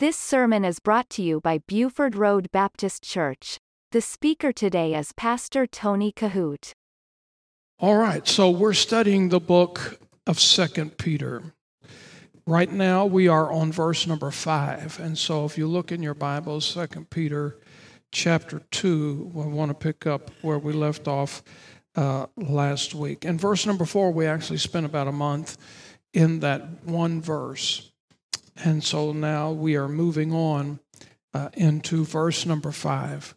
This sermon is brought to you by Buford Road Baptist Church. The speaker today is Pastor Tony Kohout. All right, so we're studying the book of Second Peter. Right now we are on verse number 5. And so if you look in your Bibles, Second Peter chapter 2, we want to pick up where we left off uh, last week. In verse number 4, we actually spent about a month in that one verse. And so now we are moving on uh, into verse number five.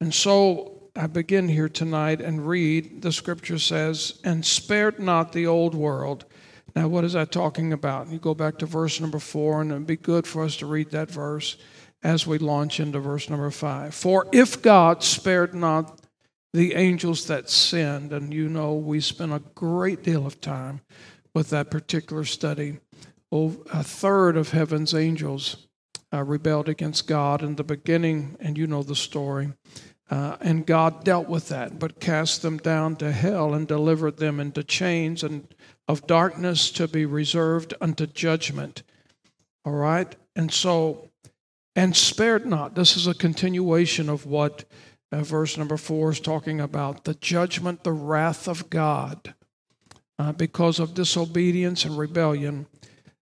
And so I begin here tonight and read the scripture says, And spared not the old world. Now, what is that talking about? You go back to verse number four, and it'd be good for us to read that verse as we launch into verse number five. For if God spared not the angels that sinned, and you know we spent a great deal of time with that particular study a third of heaven's angels uh, rebelled against God in the beginning, and you know the story. Uh, and God dealt with that, but cast them down to hell and delivered them into chains and of darkness to be reserved unto judgment. All right? And so, and spared not. This is a continuation of what uh, verse number four is talking about the judgment, the wrath of God uh, because of disobedience and rebellion.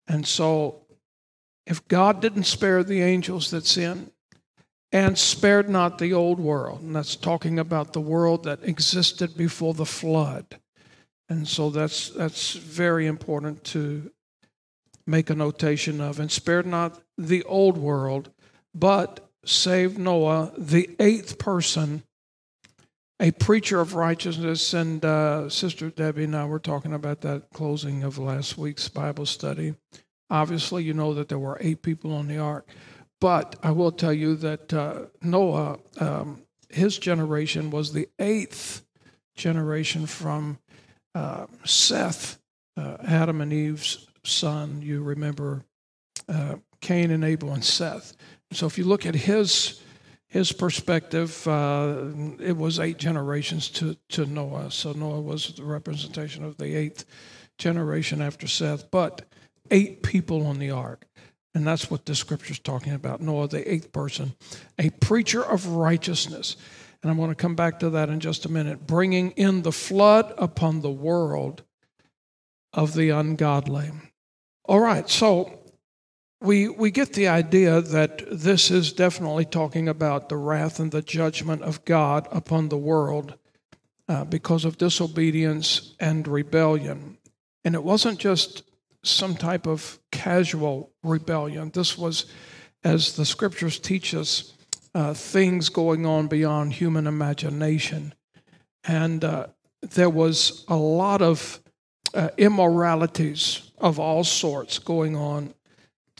And so, if God didn't spare the angels that sinned, and spared not the old world, and that's talking about the world that existed before the flood. And so that's that's very important to make a notation of. And spared not the old world, but saved Noah, the eighth person, a preacher of righteousness. And uh, Sister Debbie and I were talking about that closing of last week's Bible study. Obviously, you know that there were eight people on the ark. But I will tell you that uh, Noah, um, his generation was the eighth generation from uh, Seth, uh, Adam and Eve's son. You remember uh, Cain and Abel and Seth. So if you look at his his perspective, uh, it was eight generations to, to Noah. So Noah was the representation of the eighth generation after Seth. But eight people on the ark. And that's what this scripture is talking about. Noah, the eighth person, a preacher of righteousness. And I'm going to come back to that in just a minute. Bringing in the flood upon the world of the ungodly. All right, so we, we get the idea that this is definitely talking about the wrath and the judgment of God upon the world uh, because of disobedience and rebellion. And it wasn't just some type of casual rebellion. This was, as the scriptures teach us, uh, things going on beyond human imagination. And uh, there was a lot of uh, immoralities of all sorts going on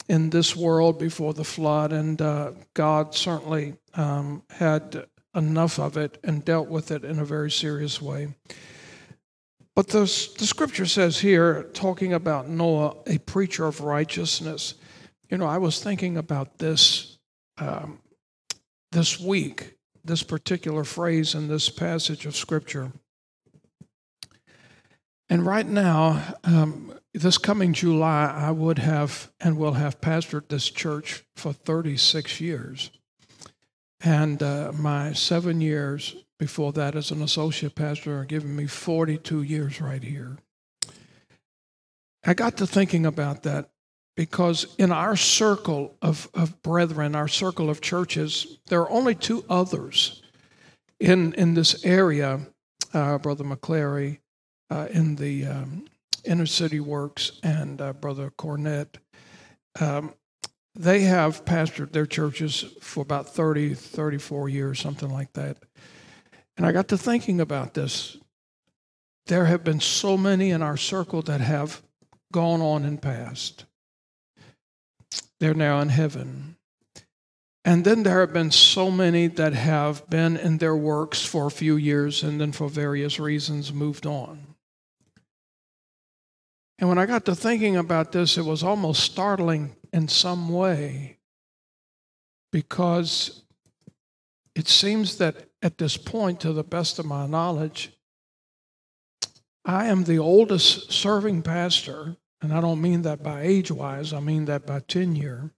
in this world before the flood, and uh, God certainly um, had enough of it and dealt with it in a very serious way. But the, the scripture says here, talking about Noah, a preacher of righteousness. You know, I was thinking about this um, this week, this particular phrase in this passage of scripture. And right now, um, this coming July, I would have and will have pastored this church for 36 years. And uh, my seven years before that as an associate pastor are giving me 42 years right here. I got to thinking about that because in our circle of, of brethren, our circle of churches, there are only two others in, in this area uh, Brother McClary uh, in the um, inner city works and uh, Brother Cornett. Um, they have pastored their churches for about 30, 34 years, something like that. And I got to thinking about this. There have been so many in our circle that have gone on and passed. They're now in heaven. And then there have been so many that have been in their works for a few years and then for various reasons moved on. And when I got to thinking about this, it was almost startling in some way because it seems that at this point, to the best of my knowledge, I am the oldest serving pastor, and I don't mean that by age wise, I mean that by tenure.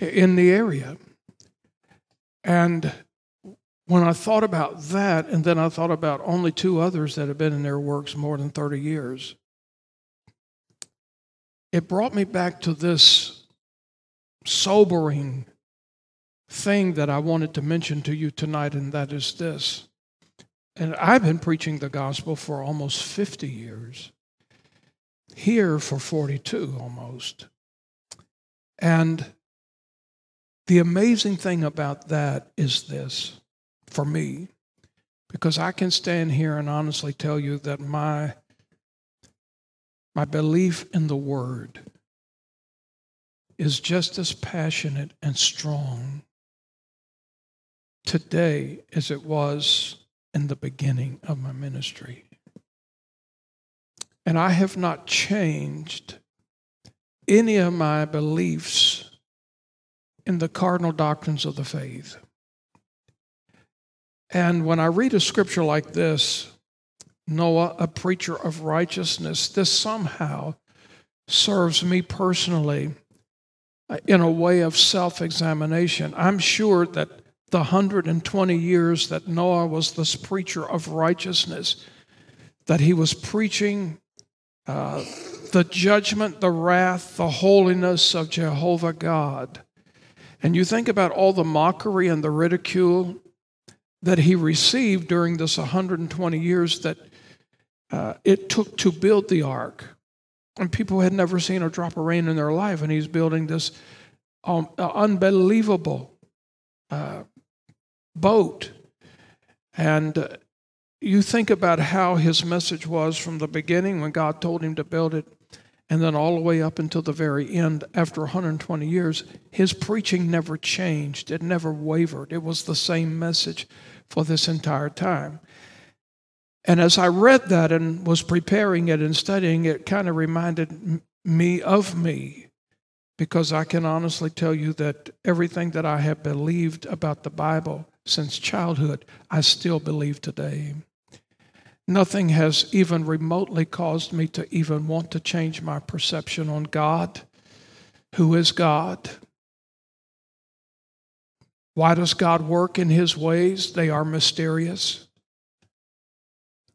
in the area. And when I thought about that, and then I thought about only two others that have been in their works more than 30 years, it brought me back to this sobering thing that I wanted to mention to you tonight, and that is this. And I've been preaching the gospel for almost 50 years, here for 42 almost. And the amazing thing about that is this for me, because I can stand here and honestly tell you that my, my belief in the Word is just as passionate and strong today as it was in the beginning of my ministry. And I have not changed any of my beliefs in the cardinal doctrines of the faith. And when I read a scripture like this, Noah, a preacher of righteousness, this somehow serves me personally in a way of self examination. I'm sure that the 120 years that Noah was this preacher of righteousness, that he was preaching uh, the judgment, the wrath, the holiness of Jehovah God. And you think about all the mockery and the ridicule that he received during this 120 years that uh, it took to build the ark. And people had never seen a drop of rain in their life, and he's building this um, unbelievable uh, boat. And uh, you think about how his message was from the beginning when God told him to build it, and then all the way up until the very end, after 120 years, his preaching never changed. It never wavered. It was the same message for this entire time. And as I read that and was preparing it and studying it, kind of reminded me of me because I can honestly tell you that everything that I have believed about the Bible since childhood, I still believe today. Nothing has even remotely caused me to even want to change my perception on God. Who is God? Why does God work in His ways? They are mysterious.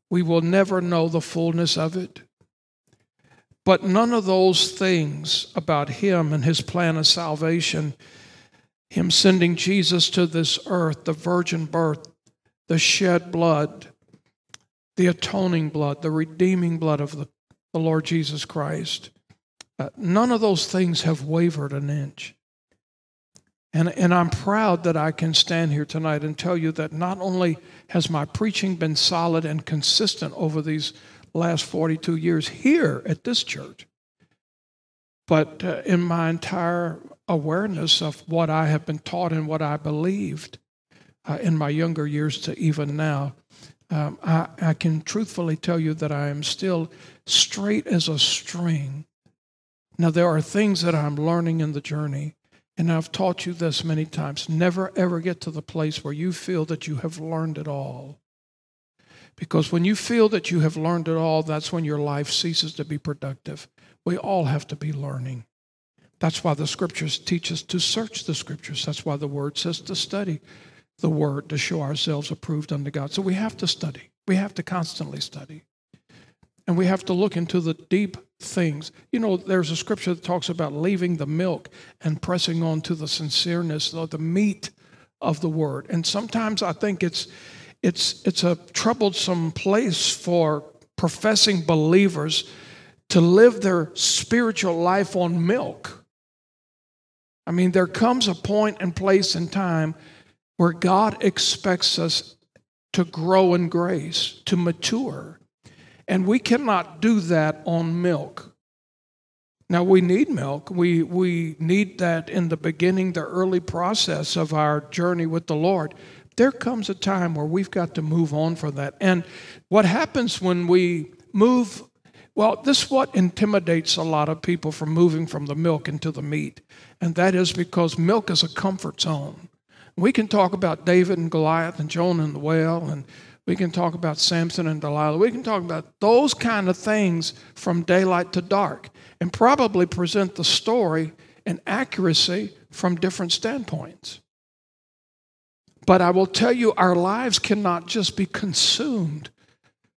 We will never know the fullness of it. But none of those things about Him and His plan of salvation him sending Jesus to this earth, the virgin birth, the shed blood, the atoning blood, the redeeming blood of the, the Lord Jesus Christ. Uh, none of those things have wavered an inch. And, and I'm proud that I can stand here tonight and tell you that not only has my preaching been solid and consistent over these last 42 years here at this church, but uh, in my entire awareness of what I have been taught and what I believed uh, in my younger years to even now, um, I, I can truthfully tell you that I am still straight as a string. Now, there are things that I'm learning in the journey, and I've taught you this many times. Never ever get to the place where you feel that you have learned it all. Because when you feel that you have learned it all, that's when your life ceases to be productive. We all have to be learning. That's why the scriptures teach us to search the scriptures. That's why the word says to study the word to show ourselves approved unto God. So we have to study. We have to constantly study. And we have to look into the deep things. You know, there's a scripture that talks about leaving the milk and pressing on to the sincereness or the meat of the word. And sometimes I think it's it's it's a troublesome place for professing believers to live their spiritual life on milk. I mean, there comes a point and place and time where God expects us to grow in grace, to mature. And we cannot do that on milk. Now, we need milk. We, we need that in the beginning, the early process of our journey with the Lord. There comes a time where we've got to move on from that. And what happens when we move well, this is what intimidates a lot of people from moving from the milk into the meat, and that is because milk is a comfort zone. We can talk about David and Goliath and Jonah and the whale, and we can talk about Samson and Delilah. We can talk about those kind of things from daylight to dark and probably present the story and accuracy from different standpoints. But I will tell you, our lives cannot just be consumed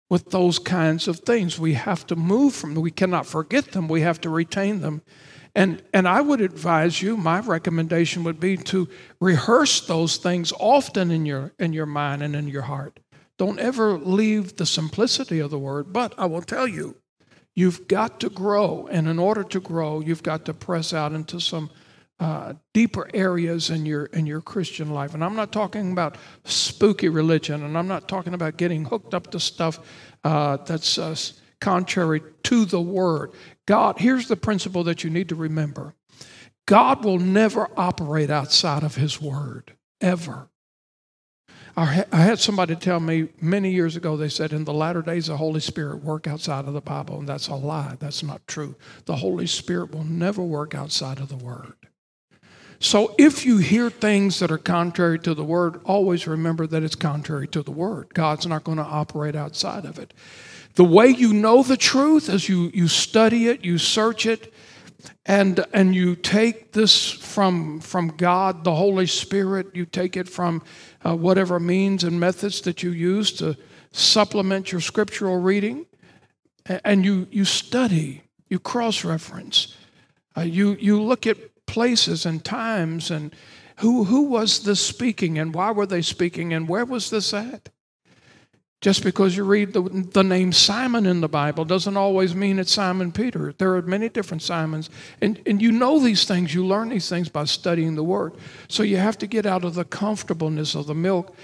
with those kinds of things. We have to move from them. We cannot forget them. We have to retain them. And, and I would advise you, my recommendation would be to rehearse those things often in your, in your mind and in your heart. Don't ever leave the simplicity of the word, but I will tell you, you've got to grow. And in order to grow, you've got to press out into some uh, deeper areas in your in your Christian life. And I'm not talking about spooky religion, and I'm not talking about getting hooked up to stuff uh, that's uh, contrary to the Word. God, here's the principle that you need to remember: God will never operate outside of His Word ever. I had somebody tell me many years ago, they said, in the latter days, the Holy Spirit work outside of the Bible. And that's a lie. That's not true. The Holy Spirit will never work outside of the Word. So if you hear things that are contrary to the word, always remember that it's contrary to the word. God's not going to operate outside of it. The way you know the truth is you, you study it, you search it, and, and you take this from, from God, the Holy Spirit, you take it from uh, whatever means and methods that you use to supplement your scriptural reading, and you, you study, you cross reference, uh, you, you look at places and times and who, who was this speaking and why were they speaking and where was this at? Just because you read the, the name Simon in the Bible doesn't always mean it's Simon Peter. There are many different Simons. And, and you know these things, you learn these things by studying the Word. So you have to get out of the comfortableness of the milk,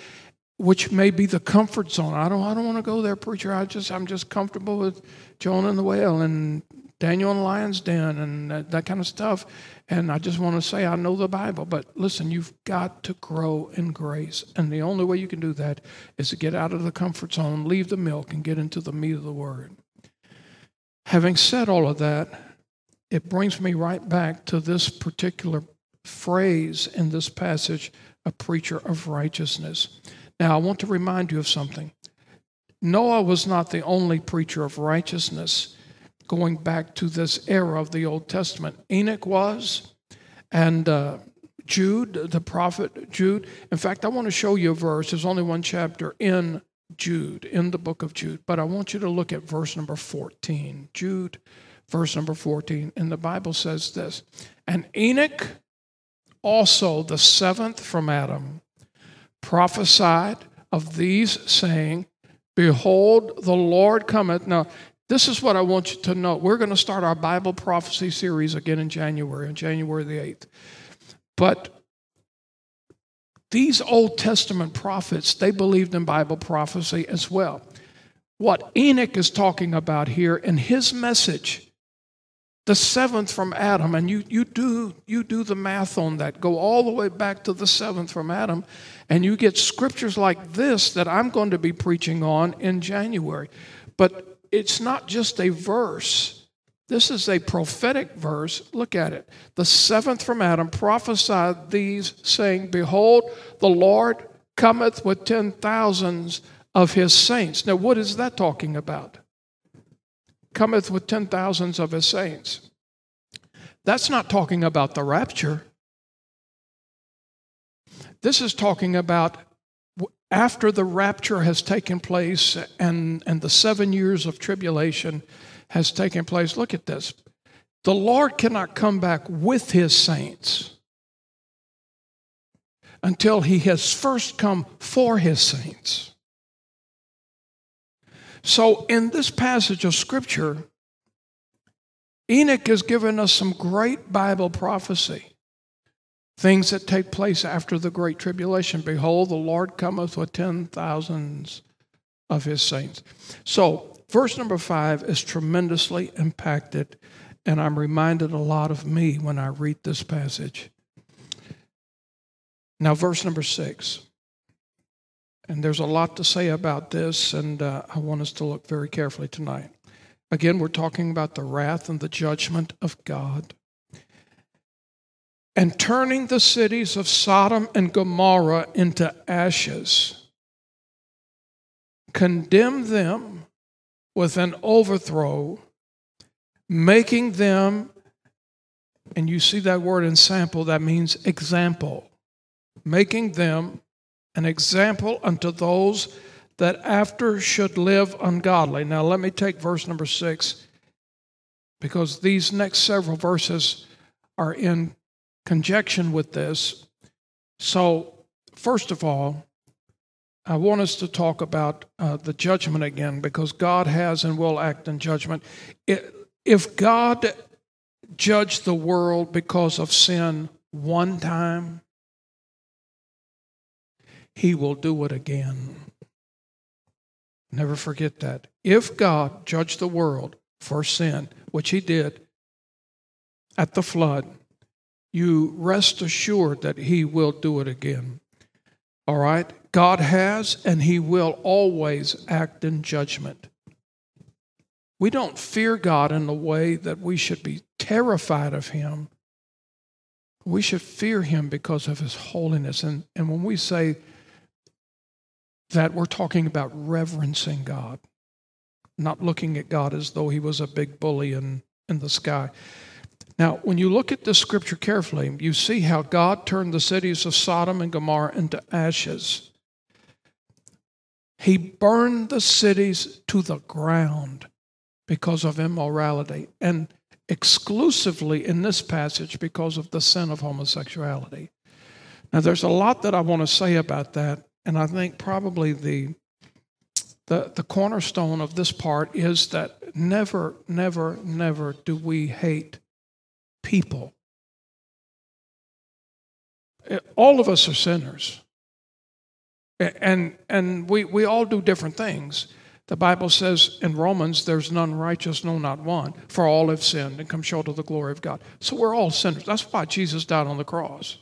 which may be the comfort zone. I don't, I don't want to go there, preacher. I just, I'm just comfortable with Jonah and the whale and Daniel in lion's den and that, that kind of stuff. And I just want to say, I know the Bible, but listen, you've got to grow in grace. And the only way you can do that is to get out of the comfort zone, leave the milk, and get into the meat of the Word. Having said all of that, it brings me right back to this particular phrase in this passage a preacher of righteousness. Now, I want to remind you of something. Noah was not the only preacher of righteousness going back to this era of the Old Testament. Enoch was, and uh, Jude, the prophet Jude. In fact, I want to show you a verse. There's only one chapter in Jude, in the book of Jude, but I want you to look at verse number 14. Jude, verse number 14. And the Bible says this And Enoch, also the seventh from Adam, prophesied of these, saying, Behold, the Lord cometh. Now, this is what I want you to know. We're going to start our Bible prophecy series again in January, on January the 8th. But these Old Testament prophets, they believed in Bible prophecy as well. What Enoch is talking about here in his message, the seventh from Adam, and you, you, do, you do the math on that, go all the way back to the seventh from Adam, and you get scriptures like this that I'm going to be preaching on in January. But it's not just a verse. This is a prophetic verse. Look at it. The seventh from Adam prophesied these, saying, Behold, the Lord cometh with ten thousands of his saints. Now, what is that talking about? Cometh with ten thousands of his saints. That's not talking about the rapture. This is talking about after the rapture has taken place and, and the seven years of tribulation has taken place, look at this. The Lord cannot come back with his saints until he has first come for his saints. So, in this passage of Scripture, Enoch has given us some great Bible prophecy things that take place after the great tribulation. Behold, the Lord cometh with ten thousands of his saints. So, verse number five is tremendously impacted, and I'm reminded a lot of me when I read this passage. Now, verse number six. And there's a lot to say about this, and uh, I want us to look very carefully tonight. Again, we're talking about the wrath and the judgment of God and turning the cities of Sodom and Gomorrah into ashes, condemn them with an overthrow, making them and you see that word ensample, that means example, making them an example unto those that after should live ungodly. Now, let me take verse number six, because these next several verses are in conjunction with this. So, first of all, I want us to talk about uh, the judgment again because God has and will act in judgment. If God judged the world because of sin one time, he will do it again. Never forget that. If God judged the world for sin, which he did at the flood, you rest assured that he will do it again. All right? God has and he will always act in judgment. We don't fear God in the way that we should be terrified of him. We should fear him because of his holiness. And, and when we say that we're talking about reverencing God, not looking at God as though he was a big bully in, in the sky. Now, when you look at this scripture carefully, you see how God turned the cities of Sodom and Gomorrah into ashes. He burned the cities to the ground because of immorality, and exclusively in this passage because of the sin of homosexuality. Now, there's a lot that I want to say about that, and I think probably the, the, the cornerstone of this part is that never, never, never do we hate people. All of us are sinners. And, and we, we all do different things. The Bible says in Romans, there's none righteous, no, not one, for all have sinned and come short of the glory of God. So we're all sinners. That's why Jesus died on the cross.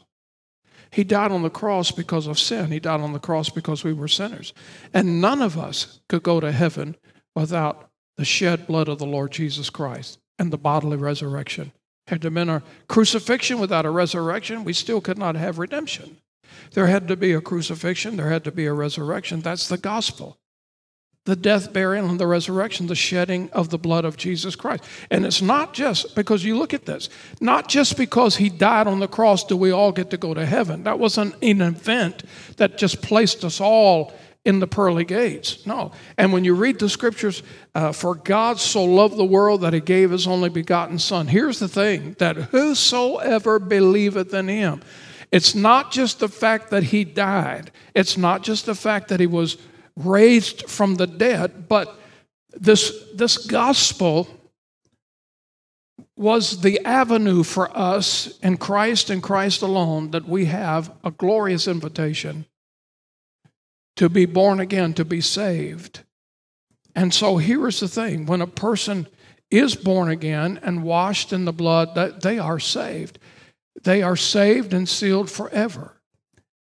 He died on the cross because of sin. He died on the cross because we were sinners. And none of us could go to heaven without the shed blood of the Lord Jesus Christ and the bodily resurrection. Had to been a crucifixion without a resurrection, we still could not have redemption. There had to be a crucifixion, there had to be a resurrection. That's the gospel the death, burial, and the resurrection, the shedding of the blood of Jesus Christ. And it's not just because you look at this, not just because he died on the cross do we all get to go to heaven. That wasn't an event that just placed us all in the pearly gates. No. And when you read the scriptures, uh, for God so loved the world that he gave his only begotten Son. Here's the thing that whosoever believeth in him, it's not just the fact that he died, it's not just the fact that he was raised from the dead, but this, this gospel was the avenue for us in Christ and Christ alone that we have a glorious invitation to be born again, to be saved. And so here is the thing when a person is born again and washed in the blood, that they are saved. They are saved and sealed forever.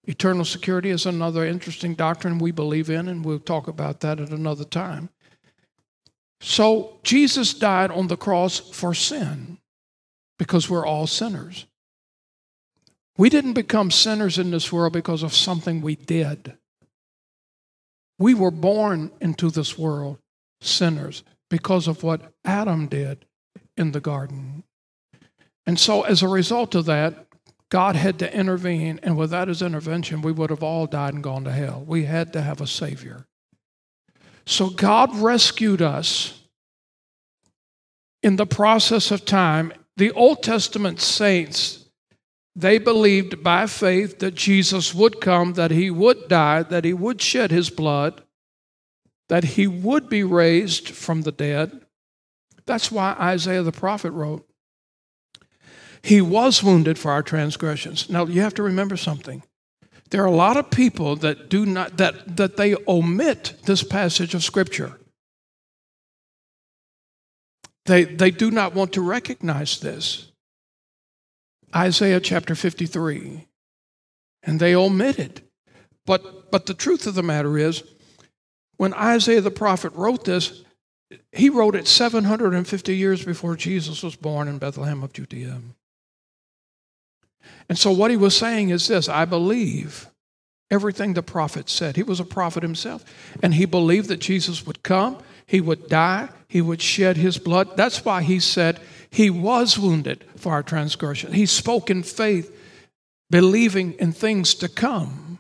Eternal security is another interesting doctrine we believe in, and we'll talk about that at another time. So, Jesus died on the cross for sin because we're all sinners. We didn't become sinners in this world because of something we did. We were born into this world sinners because of what Adam did in the garden. And so, as a result of that, God had to intervene, and without his intervention, we would have all died and gone to hell. We had to have a Savior. So God rescued us in the process of time. The Old Testament saints, they believed by faith that Jesus would come, that he would die, that he would shed his blood, that he would be raised from the dead. That's why Isaiah the prophet wrote, he was wounded for our transgressions. Now you have to remember something. There are a lot of people that do not that that they omit this passage of scripture. They they do not want to recognize this. Isaiah chapter 53. And they omit it. But but the truth of the matter is when Isaiah the prophet wrote this, he wrote it 750 years before Jesus was born in Bethlehem of Judea. And so, what he was saying is this I believe everything the prophet said. He was a prophet himself. And he believed that Jesus would come, he would die, he would shed his blood. That's why he said he was wounded for our transgression. He spoke in faith, believing in things to come.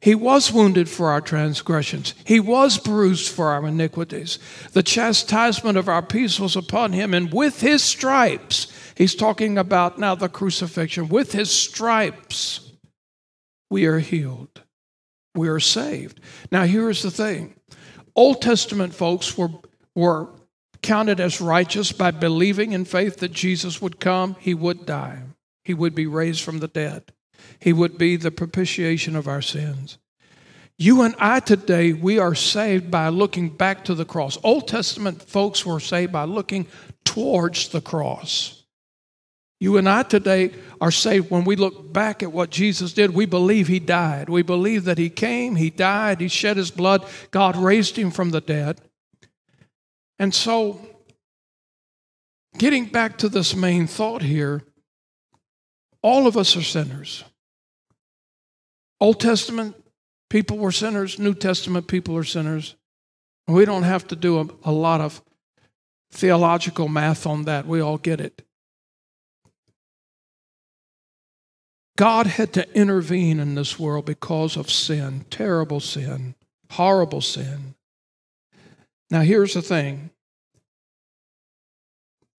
He was wounded for our transgressions. He was bruised for our iniquities. The chastisement of our peace was upon him, and with his stripes, he's talking about now the crucifixion, with his stripes, we are healed. We are saved. Now, here's the thing Old Testament folks were, were counted as righteous by believing in faith that Jesus would come, he would die, he would be raised from the dead. He would be the propitiation of our sins. You and I today, we are saved by looking back to the cross. Old Testament folks were saved by looking towards the cross. You and I today are saved when we look back at what Jesus did. We believe he died. We believe that he came, he died, he shed his blood, God raised him from the dead. And so, getting back to this main thought here, all of us are sinners. Old Testament people were sinners, New Testament people are sinners. We don't have to do a, a lot of theological math on that. We all get it. God had to intervene in this world because of sin, terrible sin, horrible sin. Now, here's the thing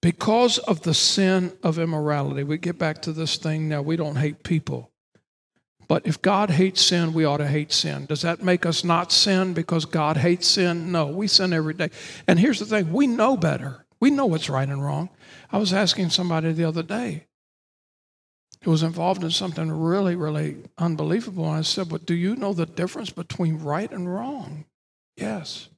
because of the sin of immorality, we get back to this thing now, we don't hate people. But if God hates sin, we ought to hate sin. Does that make us not sin because God hates sin? No, we sin every day. And here's the thing we know better. We know what's right and wrong. I was asking somebody the other day who was involved in something really, really unbelievable. And I said, But do you know the difference between right and wrong? Yes.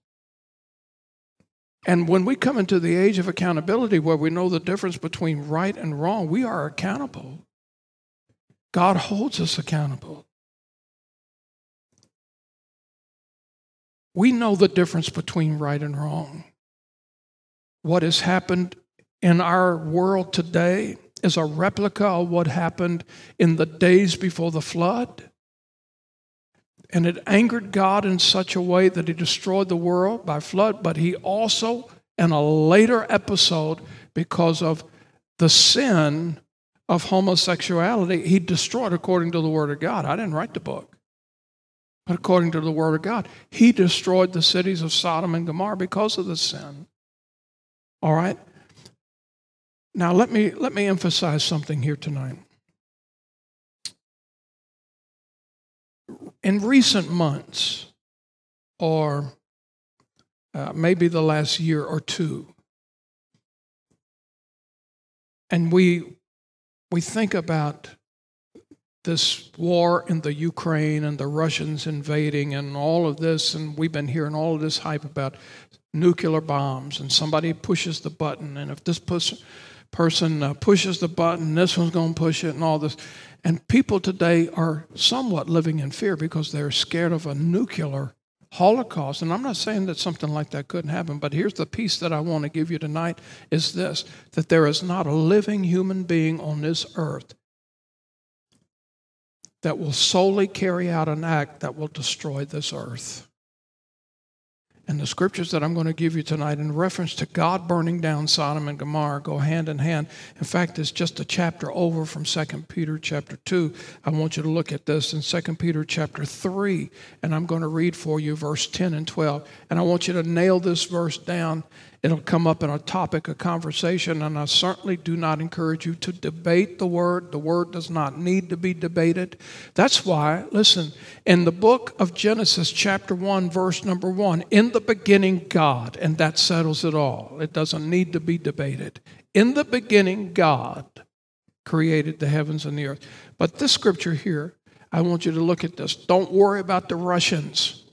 And when we come into the age of accountability where we know the difference between right and wrong, we are accountable. God holds us accountable. We know the difference between right and wrong. What has happened in our world today is a replica of what happened in the days before the flood. And it angered God in such a way that he destroyed the world by flood, but he also, in a later episode, because of the sin of homosexuality, he destroyed according to the Word of God. I didn't write the book, but according to the Word of God, he destroyed the cities of Sodom and Gomorrah because of the sin. All right? Now, let me, let me emphasize something here tonight. In recent months, or uh, maybe the last year or two, and we we think about this war in the Ukraine and the Russians invading and all of this, and we've been hearing all of this hype about nuclear bombs, and somebody pushes the button, and if this person uh, pushes the button, this one's going to push it, and all this. And people today are somewhat living in fear because they're scared of a nuclear Holocaust, and I'm not saying that something like that couldn't happen, but here's the piece that I want to give you tonight is this that there is not a living human being on this earth that will solely carry out an act that will destroy this earth. And the scriptures that I'm going to give you tonight in reference to God burning down Sodom and Gomorrah go hand in hand. In fact, it's just a chapter over from 2 Peter chapter 2. I want you to look at this in 2 Peter chapter 3, and I'm going to read for you verse 10 and 12. And I want you to nail this verse down It'll come up in a topic of conversation, and I certainly do not encourage you to debate the word. The word does not need to be debated. That's why, listen, in the book of Genesis, chapter 1, verse number 1, in the beginning, God, and that settles it all. It doesn't need to be debated. In the beginning, God created the heavens and the earth. But this scripture here, I want you to look at this. Don't worry about the Russians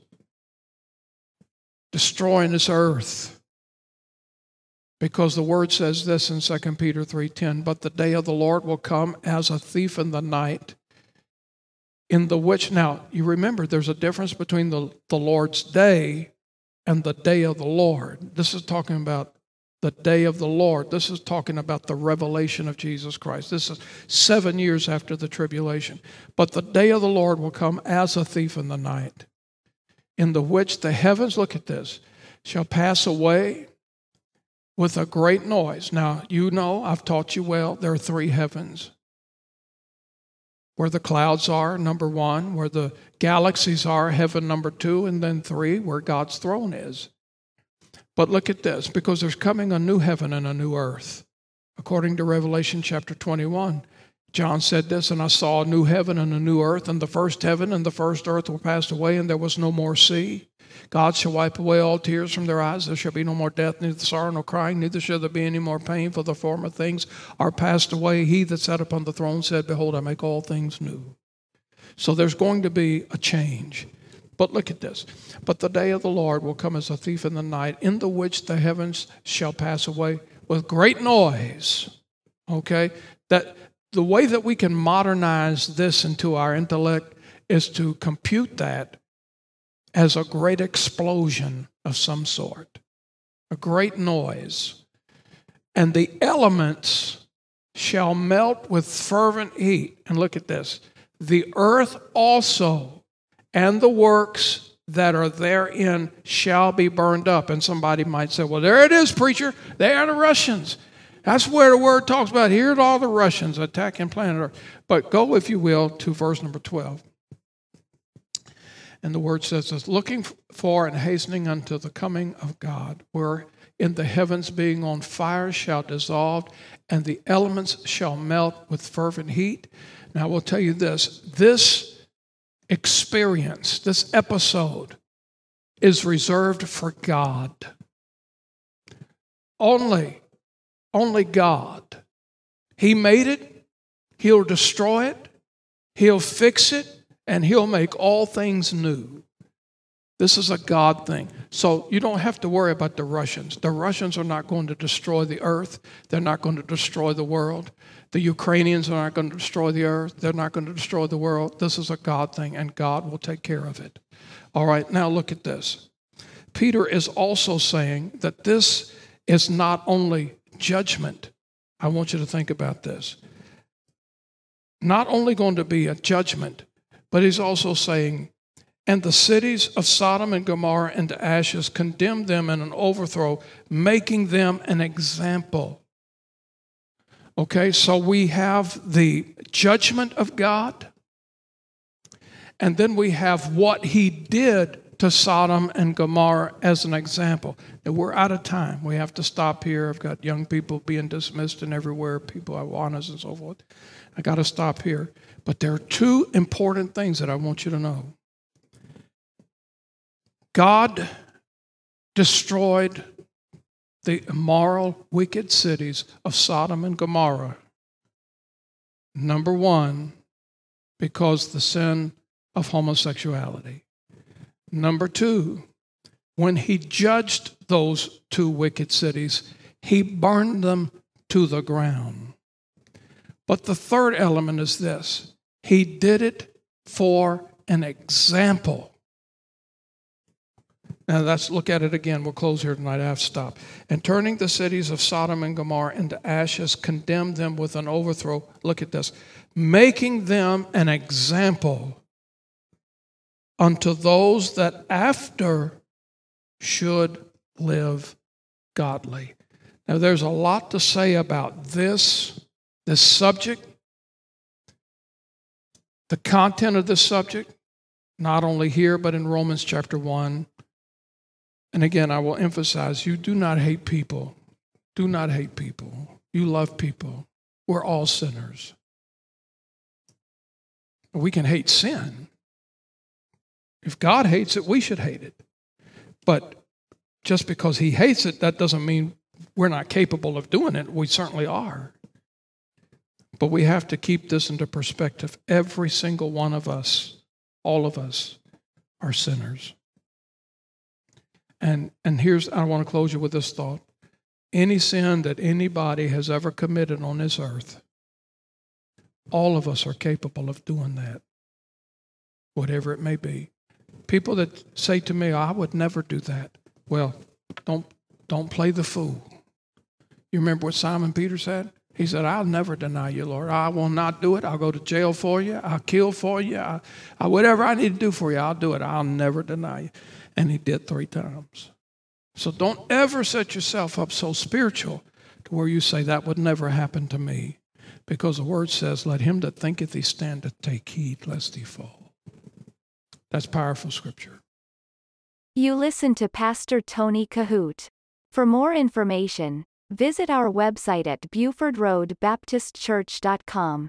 destroying this earth. Because the word says this in 2 Peter 3:10, but the day of the Lord will come as a thief in the night, in the which now you remember there's a difference between the, the Lord's day and the day of the Lord. This is talking about the day of the Lord. This is talking about the revelation of Jesus Christ. This is seven years after the tribulation. But the day of the Lord will come as a thief in the night, in the which the heavens, look at this, shall pass away with a great noise. Now, you know, I've taught you well, there are three heavens. Where the clouds are, number one, where the galaxies are, heaven number two, and then three, where God's throne is. But look at this because there's coming a new heaven and a new earth. According to Revelation chapter 21, John said this, and I saw a new heaven and a new earth, and the first heaven and the first earth were passed away, and there was no more sea. God shall wipe away all tears from their eyes. There shall be no more death, neither sorrow nor crying, neither shall there be any more pain, for the former things are passed away. He that sat upon the throne said, Behold, I make all things new. So there's going to be a change. But look at this. But the day of the Lord will come as a thief in the night, in the which the heavens shall pass away with great noise. Okay? That the way that we can modernize this into our intellect is to compute that as a great explosion of some sort, a great noise. And the elements shall melt with fervent heat. And look at this the earth also and the works that are therein shall be burned up. And somebody might say, Well, there it is, preacher. They are the Russians. That's where the word talks about. Here are all the Russians attacking planet Earth. But go, if you will, to verse number 12. And the word says this looking for and hastening unto the coming of God, where in the heavens being on fire shall dissolve, and the elements shall melt with fervent heat. Now, I will tell you this this experience, this episode, is reserved for God. Only only God. He made it, He'll destroy it, He'll fix it, and He'll make all things new. This is a God thing. So you don't have to worry about the Russians. The Russians are not going to destroy the earth, they're not going to destroy the world. The Ukrainians are not going to destroy the earth, they're not going to destroy the world. This is a God thing, and God will take care of it. All right, now look at this. Peter is also saying that this is not only judgment. I want you to think about this. Not only going to be a judgment, but he's also saying, and the cities of Sodom and Gomorrah into ashes, condemned them in an overthrow, making them an example. Okay, so we have the judgment of God, and then we have what he did to Sodom and Gomorrah as an example. Now, we're out of time. We have to stop here. I've got young people being dismissed and everywhere, people I want us and so forth. I got to stop here. But there are two important things that I want you to know. God destroyed the immoral, wicked cities of Sodom and Gomorrah. Number one, because the sin of homosexuality. Number two, when he judged those two wicked cities, he burned them to the ground. But the third element is this he did it for an example. Now let's look at it again. We'll close here tonight. I have to stop. And turning the cities of Sodom and Gomorrah into ashes, condemned them with an overthrow. Look at this. Making them an example unto those that after should live godly. Now, there's a lot to say about this, this subject, the content of this subject, not only here, but in Romans chapter 1. And again, I will emphasize you do not hate people. Do not hate people. You love people. We're all sinners. We can hate sin, if God hates it, we should hate it. But just because He hates it, that doesn't mean we're not capable of doing it. We certainly are. But we have to keep this into perspective. Every single one of us, all of us, are sinners. And, and here's, I want to close you with this thought. Any sin that anybody has ever committed on this earth, all of us are capable of doing that, whatever it may be. People that say to me, I would never do that. Well, don't, don't play the fool. You remember what Simon Peter said? He said, I'll never deny you, Lord. I will not do it. I'll go to jail for you. I'll kill for you. I, I, whatever I need to do for you, I'll do it. I'll never deny you. And he did three times. So don't ever set yourself up so spiritual to where you say, That would never happen to me. Because the word says, Let him that thinketh he standeth take heed lest he fall. That's powerful scripture. You listen to Pastor Tony Kohout. For more information, visit our website at BufordRoadBaptistChurch.com.